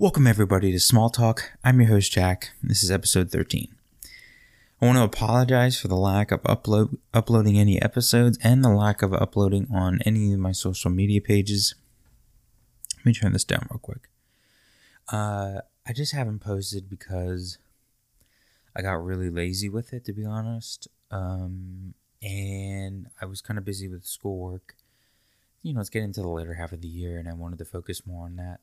Welcome, everybody, to Small Talk. I'm your host, Jack. This is episode 13. I want to apologize for the lack of upload uploading any episodes and the lack of uploading on any of my social media pages. Let me turn this down real quick. Uh, I just haven't posted because I got really lazy with it, to be honest. Um, and I was kind of busy with schoolwork. You know, it's getting to the later half of the year, and I wanted to focus more on that.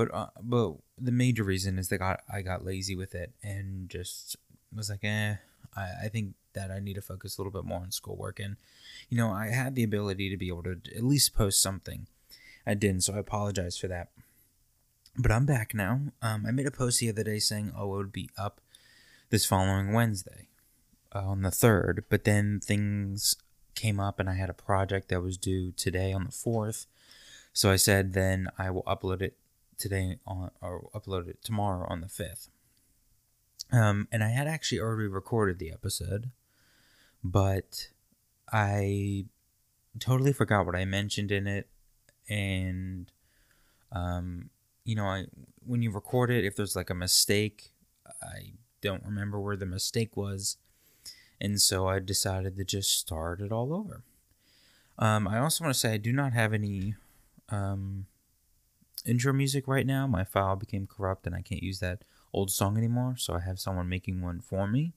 But uh, but the major reason is that got I got lazy with it and just was like, eh, I, I think that I need to focus a little bit more on schoolwork. And you know, I had the ability to be able to at least post something. I didn't, so I apologize for that. But I'm back now. Um, I made a post the other day saying, oh, it would be up this following Wednesday uh, on the 3rd. But then things came up and I had a project that was due today on the 4th. So I said, then I will upload it today on, or upload it tomorrow on the 5th. Um, and I had actually already recorded the episode, but I totally forgot what I mentioned in it. And, um, you know, I when you record it, if there's like a mistake, I don't remember where the mistake was. And so I decided to just start it all over. Um, I also want to say I do not have any um, intro music right now. My file became corrupt and I can't use that old song anymore. So I have someone making one for me.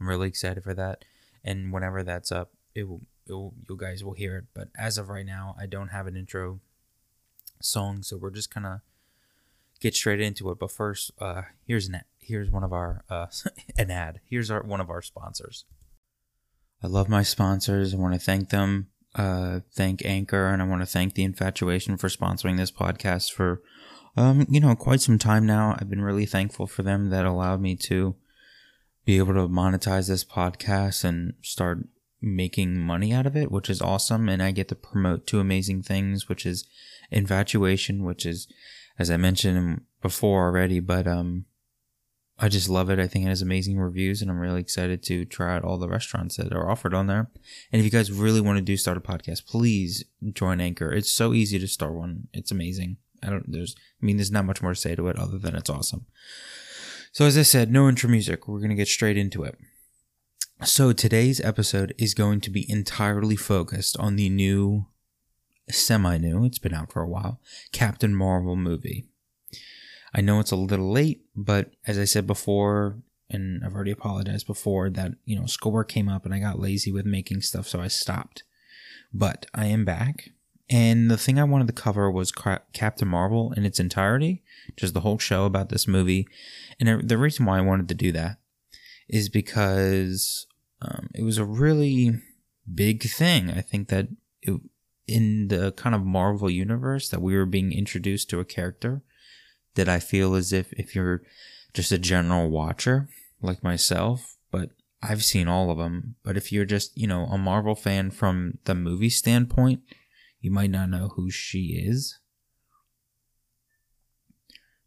I'm really excited for that. And whenever that's up, it will, it will you guys will hear it. But as of right now, I don't have an intro song. So we're just of get straight into it. But first, uh, here's an ad. here's one of our uh, an ad. Here's our one of our sponsors. I love my sponsors. I want to thank them. Uh, thank Anchor, and I want to thank the Infatuation for sponsoring this podcast for, um, you know, quite some time now. I've been really thankful for them that allowed me to be able to monetize this podcast and start making money out of it, which is awesome. And I get to promote two amazing things, which is Infatuation, which is, as I mentioned before already, but um, I just love it. I think it has amazing reviews, and I'm really excited to try out all the restaurants that are offered on there. And if you guys really want to do start a podcast, please join Anchor. It's so easy to start one. It's amazing. I don't. There's. I mean, there's not much more to say to it other than it's awesome. So as I said, no intro music. We're gonna get straight into it. So today's episode is going to be entirely focused on the new, semi-new. It's been out for a while. Captain Marvel movie. I know it's a little late, but as I said before, and I've already apologized before that, you know, schoolwork came up and I got lazy with making stuff, so I stopped. But I am back. And the thing I wanted to cover was Captain Marvel in its entirety, just the whole show about this movie. And the reason why I wanted to do that is because um, it was a really big thing. I think that it, in the kind of Marvel universe that we were being introduced to a character that I feel as if if you're just a general watcher like myself, but I've seen all of them. But if you're just, you know, a Marvel fan from the movie standpoint, you might not know who she is.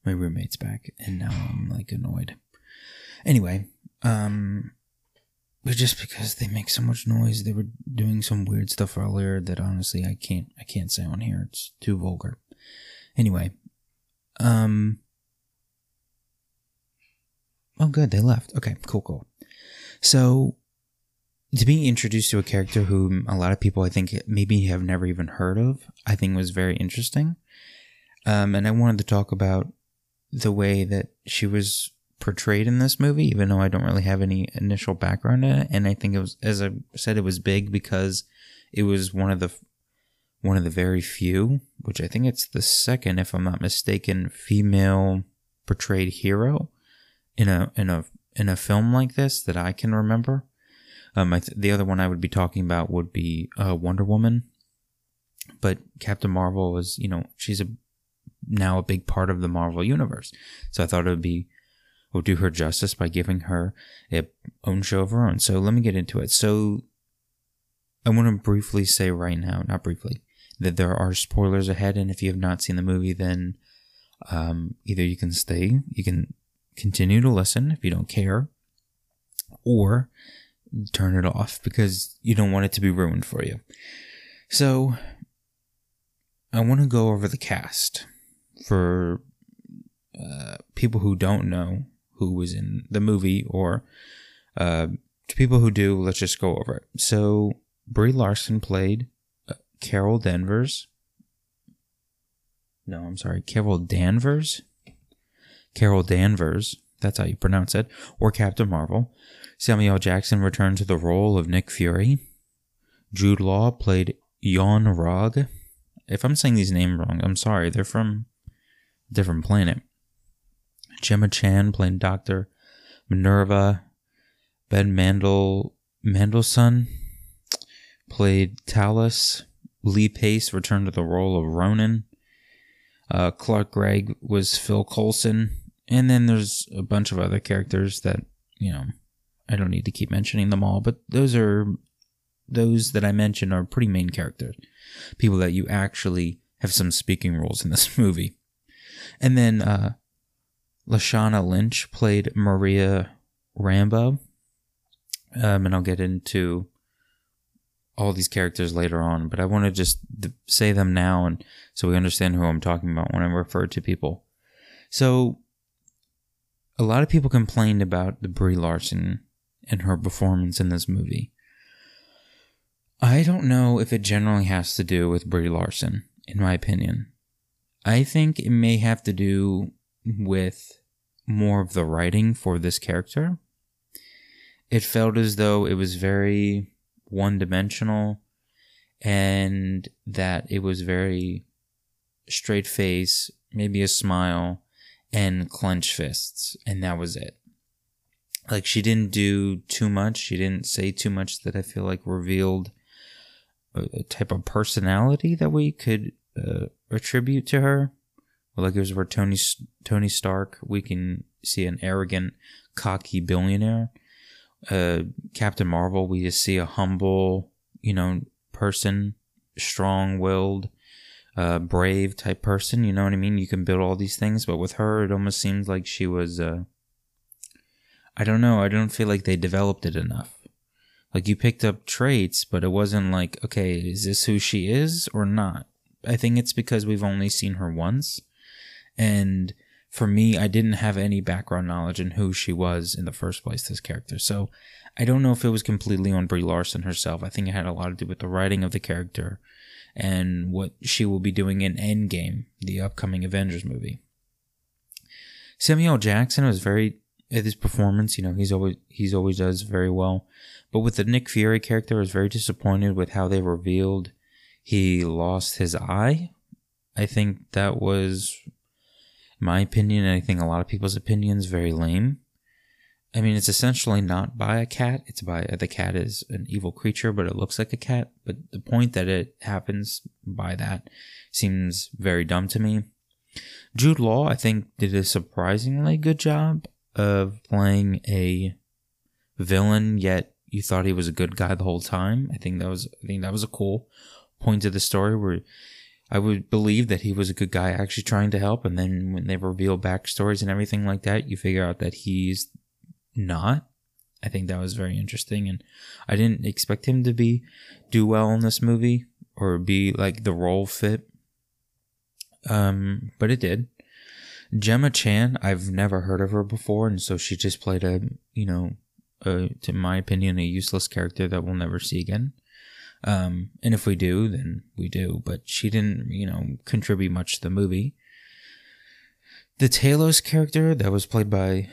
My roommate's back, and now I'm like annoyed. Anyway, um, but just because they make so much noise, they were doing some weird stuff earlier that honestly I can't I can't say on here. It's too vulgar. Anyway, um. Oh, good. They left. Okay, cool, cool. So, to be introduced to a character whom a lot of people I think maybe have never even heard of, I think was very interesting. Um, and I wanted to talk about the way that she was portrayed in this movie, even though I don't really have any initial background in it. And I think it was, as I said, it was big because it was one of the one of the very few, which I think it's the second, if I'm not mistaken, female portrayed hero in a in a in a film like this that I can remember. Um, th- the other one I would be talking about would be uh, Wonder Woman, but Captain Marvel is you know she's a now a big part of the Marvel universe, so I thought it would be will do her justice by giving her a own show of her own. So let me get into it. So I want to briefly say right now, not briefly, that there are spoilers ahead, and if you have not seen the movie, then um, either you can stay, you can continue to listen if you don't care, or turn it off because you don't want it to be ruined for you. So, I want to go over the cast for uh, people who don't know who was in the movie, or uh, to people who do, let's just go over it. So Brie Larson played Carol Danvers. No, I'm sorry, Carol Danvers. Carol Danvers, that's how you pronounce it, or Captain Marvel. Samuel Jackson returned to the role of Nick Fury. Jude Law played Yon-Rogg. If I'm saying these names wrong, I'm sorry. They're from a different planet. Gemma Chan played Dr. Minerva. Ben Mandel Mendelsohn played Talos. Lee Pace returned to the role of Ronan. Uh, Clark Gregg was Phil Coulson. And then there's a bunch of other characters that, you know, I don't need to keep mentioning them all, but those are those that I mentioned are pretty main characters. People that you actually have some speaking roles in this movie. And then uh Lashana Lynch played Maria Rambeau. Um, and I'll get into all these characters later on, but I want to just say them now and so we understand who I'm talking about when I refer to people. So a lot of people complained about the Brie Larson and her performance in this movie. I don't know if it generally has to do with Brie Larson, in my opinion. I think it may have to do with more of the writing for this character. It felt as though it was very one dimensional and that it was very straight face, maybe a smile, and clenched fists, and that was it. Like she didn't do too much. She didn't say too much that I feel like revealed a, type of personality that we could uh, attribute to her. Like it was where Tony Tony Stark, we can see an arrogant, cocky billionaire. Uh, Captain Marvel, we just see a humble, you know, person, strong-willed, uh, brave type person. You know what I mean? You can build all these things, but with her, it almost seems like she was. Uh, I don't know. I don't feel like they developed it enough. Like you picked up traits, but it wasn't like, okay, is this who she is or not? I think it's because we've only seen her once. And for me, I didn't have any background knowledge in who she was in the first place, this character. So I don't know if it was completely on Brie Larson herself. I think it had a lot to do with the writing of the character and what she will be doing in Endgame, the upcoming Avengers movie. Samuel Jackson was very his performance, you know, he's always he's always does very well. But with the Nick Fury character, I was very disappointed with how they revealed he lost his eye. I think that was my opinion, and I think a lot of people's opinions, very lame. I mean, it's essentially not by a cat. It's by the cat is an evil creature, but it looks like a cat. But the point that it happens by that seems very dumb to me. Jude Law, I think, did a surprisingly good job of playing a villain, yet you thought he was a good guy the whole time. I think that was I think that was a cool point of the story where I would believe that he was a good guy actually trying to help, and then when they reveal backstories and everything like that, you figure out that he's not. I think that was very interesting, and I didn't expect him to be do well in this movie or be like the role fit. Um, but it did. Gemma Chan, I've never heard of her before, and so she just played a, you know, a, to my opinion, a useless character that we'll never see again. Um, and if we do, then we do. But she didn't, you know, contribute much to the movie. The Talos character that was played by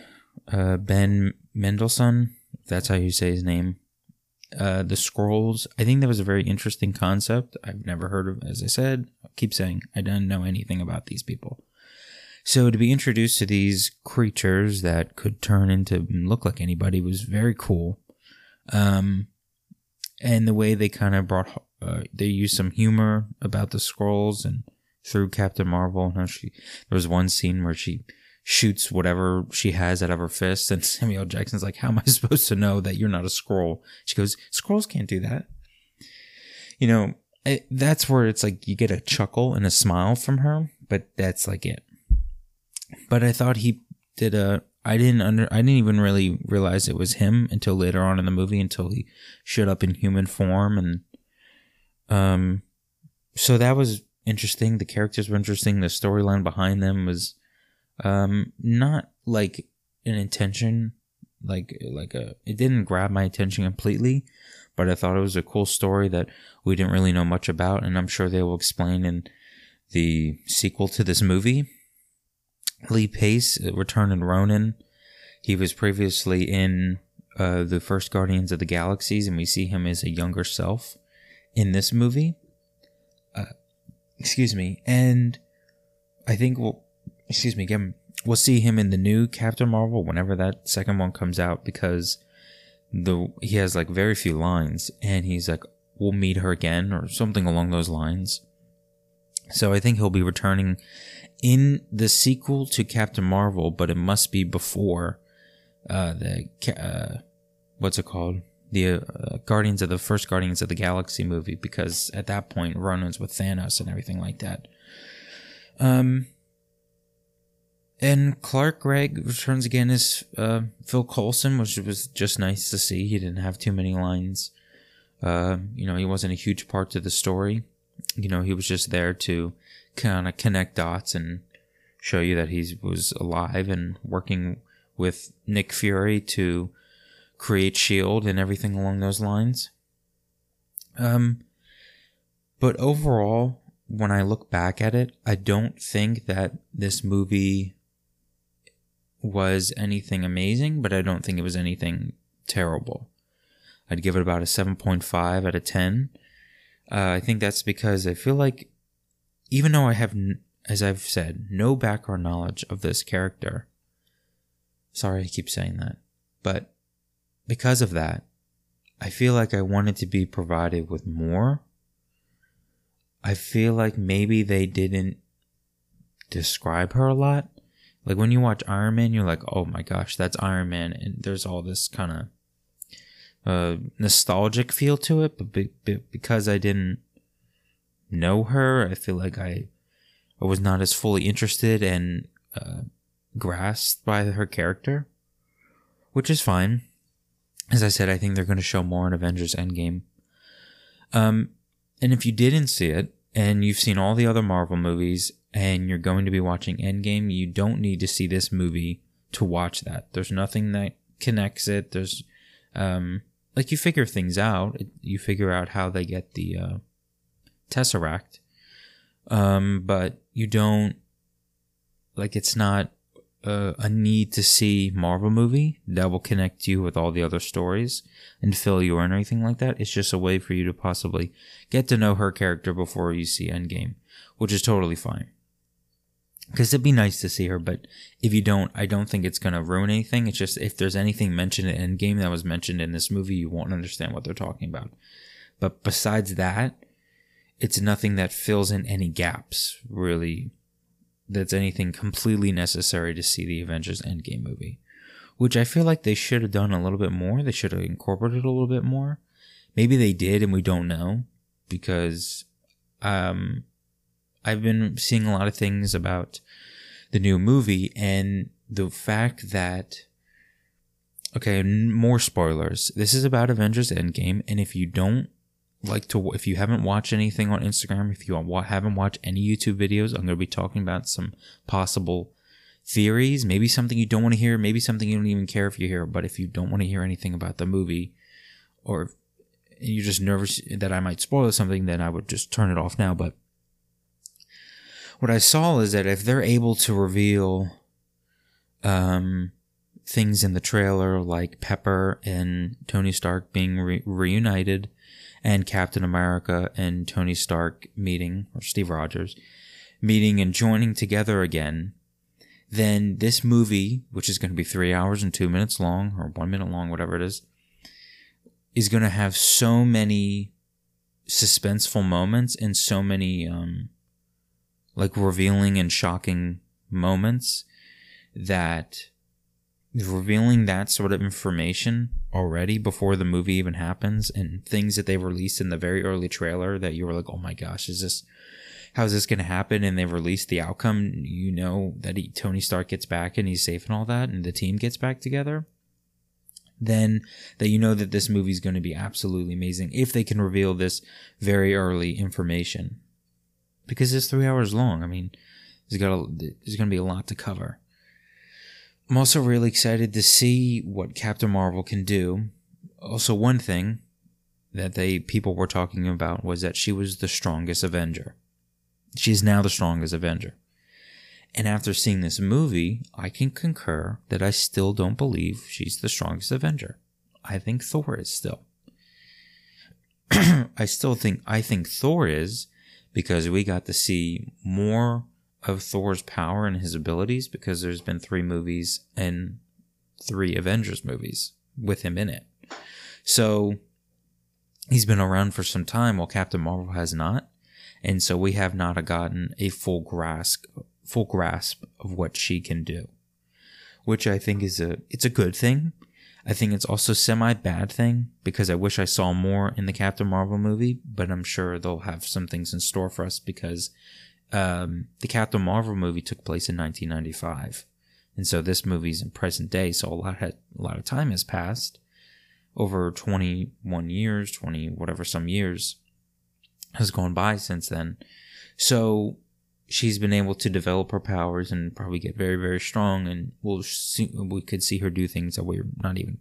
uh, Ben Mendelsohn, that's how you say his name. Uh, the Skrulls. I think that was a very interesting concept. I've never heard of, as I said, I keep saying, I don't know anything about these people. So to be introduced to these creatures that could turn into look like anybody was very cool. Um, and the way they kind of brought, uh, they used some humor about the Skrulls and through Captain Marvel. And how she, there was one scene where she shoots whatever she has out of her fist. And Samuel Jackson's like, How am I supposed to know that you're not a Skrull?" She goes, "Skrulls can't do that. You know, it, that's where it's like you get a chuckle and a smile from her, but that's like it. But I thought he did a. I didn't under. I didn't even really realize it was him until later on in the movie, until he showed up in human form, and um, so that was interesting. The characters were interesting. The storyline behind them was Um, not like an intention, like like a. It didn't grab my attention completely, but I thought it was a cool story that we didn't really know much about, and I'm sure they will explain in the sequel to this movie. Lee Pace returned in Ronan. He was previously in uh, the first Guardians of the Galaxies, and we see him as a younger self in this movie. Uh, excuse me, and I think we'll, excuse me, again, we'll see him in the new Captain Marvel whenever that second one comes out because the he has like very few lines, and he's like, "We'll meet her again" or something along those lines. So I think he'll be returning in the sequel to Captain Marvel, but it must be before uh, the uh, what's it called? The uh, Guardians of the first Guardians of the Galaxy movie, because at that point Ronan's with Thanos and everything like that. Um, and Clark Gregg returns again as uh, Phil Coulson, which was just nice to see. He didn't have too many lines. Uh, you know, he wasn't a huge part to the story. You know, he was just there to kind of connect dots and show you that he was alive and working with Nick Fury to create Shield and everything along those lines. Um, but overall, when I look back at it, I don't think that this movie was anything amazing, but I don't think it was anything terrible. I'd give it about a 7.5 out of 10. Uh, I think that's because I feel like, even though I have, as I've said, no background knowledge of this character, sorry I keep saying that, but because of that, I feel like I wanted to be provided with more. I feel like maybe they didn't describe her a lot. Like when you watch Iron Man, you're like, oh my gosh, that's Iron Man. And there's all this kind of uh, nostalgic feel to it. But be- be- because I didn't know her, I feel like I, I was not as fully interested and uh, grasped by her character, which is fine. As I said, I think they're going to show more in Avengers Endgame. Um, and if you didn't see it, and you've seen all the other Marvel movies, and you're going to be watching Endgame, you don't need to see this movie to watch that. There's nothing that connects it. There's, um, like you figure things out. You figure out how they get the uh, Tesseract, um, but you don't like it's not a, a need to see Marvel movie that will connect you with all the other stories and fill you in or anything like that. It's just a way for you to possibly get to know her character before you see Endgame, which is totally fine. Because it'd be nice to see her, but if you don't, I don't think it's going to ruin anything. It's just if there's anything mentioned in Endgame that was mentioned in this movie, you won't understand what they're talking about. But besides that, it's nothing that fills in any gaps, really, that's anything completely necessary to see the Avengers Endgame movie. Which I feel like they should have done a little bit more. They should have incorporated a little bit more. Maybe they did and we don't know because um, I've been seeing a lot of things about the new movie and the fact that okay, more spoilers. This is about Avengers Endgame and if you don't like to if you haven't watched anything on Instagram, if you haven't watched any YouTube videos, I'm going to be talking about some possible theories, maybe something you don't want to hear, maybe something you don't even care if you hear, but if you don't want to hear anything about the movie or you're just nervous that I might spoil something, then I would just turn it off now, but what I saw is that if they're able to reveal um things in the trailer like Pepper and Tony Stark being re- reunited and Captain America and Tony Stark meeting, or Steve Rogers, meeting and joining together again, then this movie, which is going to be three hours and two minutes long, or one minute long, whatever it is, is going to have so many suspenseful moments and so many, um, like revealing and shocking moments that revealing that sort of information already before the movie even happens and things that they released in the very early trailer that you were like, oh my gosh, is this, how's this going to happen? And they released the outcome. You know that he, Tony Stark gets back and he's safe and all that and the team gets back together. Then that you know that this movie is going to be absolutely amazing if they can reveal this very early information because it's three hours long. I mean, got a, there's going to be a lot to cover. I'm also really excited to see what Captain Marvel can do. Also, one thing that they people were talking about was that she was the strongest Avenger. She's now the strongest Avenger. And after seeing this movie, I can concur that I still don't believe she's the strongest Avenger. I think Thor is still. I still think I think Thor is because we got to see more of Thor's power and his abilities because there's been three movies and three Avengers movies with him in it. So he's been around for some time while Captain Marvel has not. And so we have not gotten a full grasp full grasp of what she can do. Which I think is a it's a good thing. I think it's also semi bad thing because I wish I saw more in the Captain Marvel movie, but I'm sure they'll have some things in store for us because um, the Captain Marvel movie took place in 1995, and so this movie's in present day. So a lot had, a lot of time has passed over 21 years, 20 whatever some years has gone by since then. So she's been able to develop her powers and probably get very very strong, and we'll see, we could see her do things that we're not even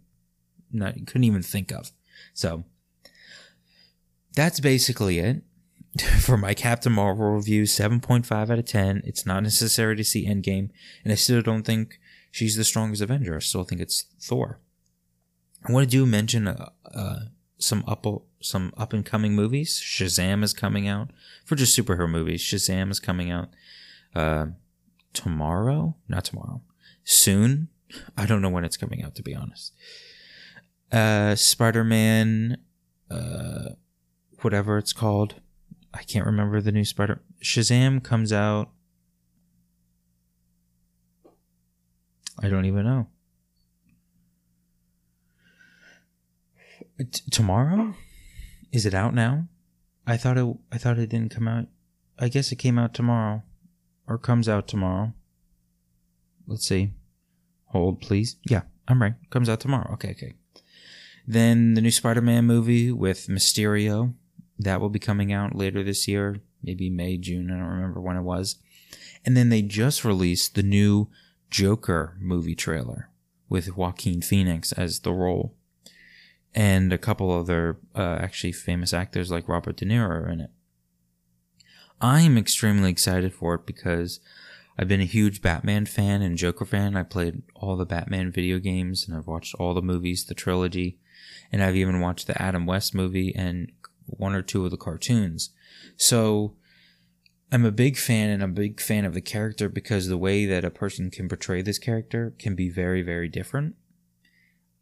not couldn't even think of. So that's basically it. for my Captain Marvel review, 7.5 out of 10. It's not necessary to see Endgame, and I still don't think she's the strongest Avenger. I still think it's Thor. I want to do mention uh, uh, some up some up and coming movies. Shazam is coming out for just superhero movies. Shazam is coming out uh, tomorrow, not tomorrow, soon. I don't know when it's coming out to be honest. Uh, Spider Man, uh, whatever it's called, I can't remember the new Spider. Shazam comes out. I don't even know. T- tomorrow? Is it out now? I thought it. I thought it didn't come out. I guess it came out tomorrow, or comes out tomorrow. Let's see. Hold, please. Yeah, I'm right. Comes out tomorrow. Okay, okay. Then the new Spider-Man movie with Mysterio that will be coming out later this year, maybe May, June. I don't remember when it was. And then they just released the new Joker movie trailer with Joaquin Phoenix as the role. And a couple other uh, actually famous actors like Robert De Niro are in it. I'm extremely excited for it because I've been a huge Batman fan and Joker fan. I played all the Batman video games and I've watched all the movies, the trilogy, and I've even watched the Adam West movie and one or two of the cartoons. So I'm a big fan and I'm a big fan of the character because the way that a person can portray this character can be very, very different.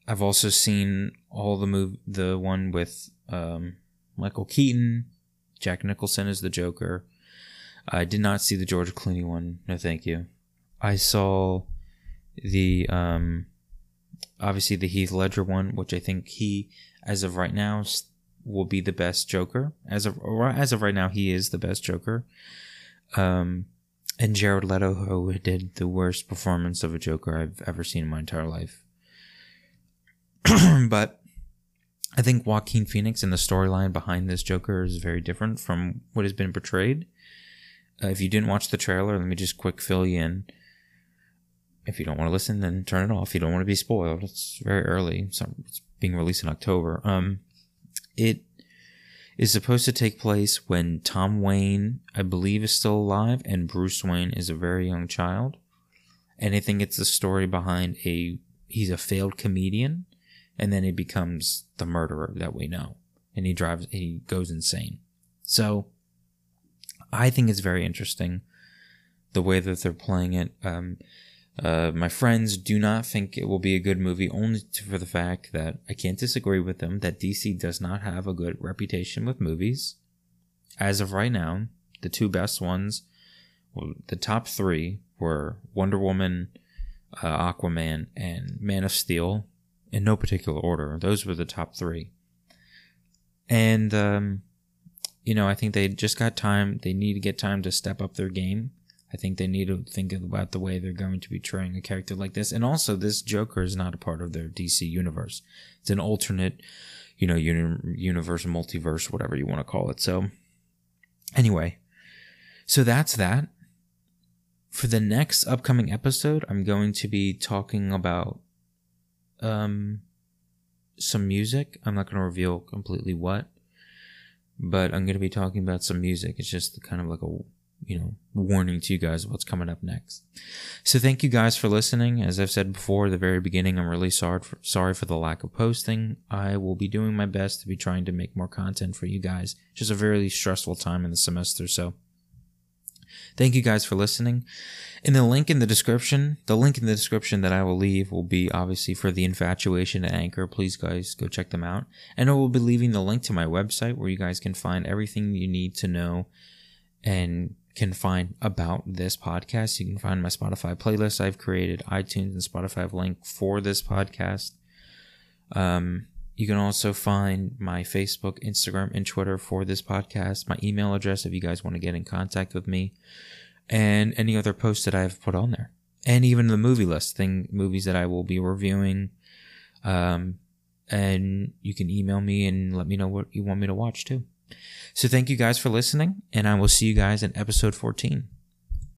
I've also seen all the move the one with um, Michael Keaton, Jack Nicholson as the Joker. I did not see the George Clooney one. No, thank you. I saw the um, obviously the Heath Ledger one, which I think he, as of right now, will be the best Joker as of as of right now. He is the best Joker. Um, and Jared Leto, who did the worst performance of a Joker I've ever seen in my entire life. but I think Joaquin Phoenix and the storyline behind this Joker is very different from what has been portrayed. Uh, if you didn't watch the trailer, let me just quick fill you in. If you don't want to listen, then turn it off. You don't want to be spoiled. It's very early. So it's being released in October. Um, it is supposed to take place when Tom Wayne, I believe, is still alive and Bruce Wayne is a very young child. And I think it's the story behind a he's a failed comedian and then he becomes the murderer that we know. And he drives he goes insane. So I think it's very interesting the way that they're playing it. Um, uh, my friends do not think it will be a good movie only for the fact that I can't disagree with them that DC does not have a good reputation with movies. As of right now, the two best ones, well, the top three were Wonder Woman, uh, Aquaman, and Man of Steel, in no particular order. Those were the top three. And, um, you know, I think they just got time. They need to get time to step up their game I think they need to think about the way they're going to be portraying a character like this. And also, this Joker is not a part of their DC universe. It's an alternate, you know, uni- universe, multiverse, whatever you want to call it. So, anyway, so that's that. for the next upcoming episode, I'm going to be talking about um some music. I'm not going to reveal completely what, but I'm going to be talking about some music. It's just kind of like a you know warning to you guys what's coming up next. So thank you guys for listening. As I've said before, at the very beginning, I'm really sorry for, sorry for the lack of posting. I will be doing my best to be trying to make more content for you guys. Just a very stressful time in the semester, so Thank you guys for listening. In the link in the description, the link in the description that I will leave will be obviously for the infatuation and anchor. Please guys go check them out. And I will be leaving the link to my website where you guys can find everything you need to know and can find about this podcast. You can find my Spotify playlist I've created, iTunes and Spotify have link for this podcast. Um, you can also find my Facebook, Instagram, and Twitter for this podcast, my email address if you guys want to get in contact with me, and any other posts that I've put on there. And even the movie list, thing movies that I will be reviewing. Um, and you can email me and let me know what you want me to watch too. So thank you guys for listening, and I will see you guys in episode 14.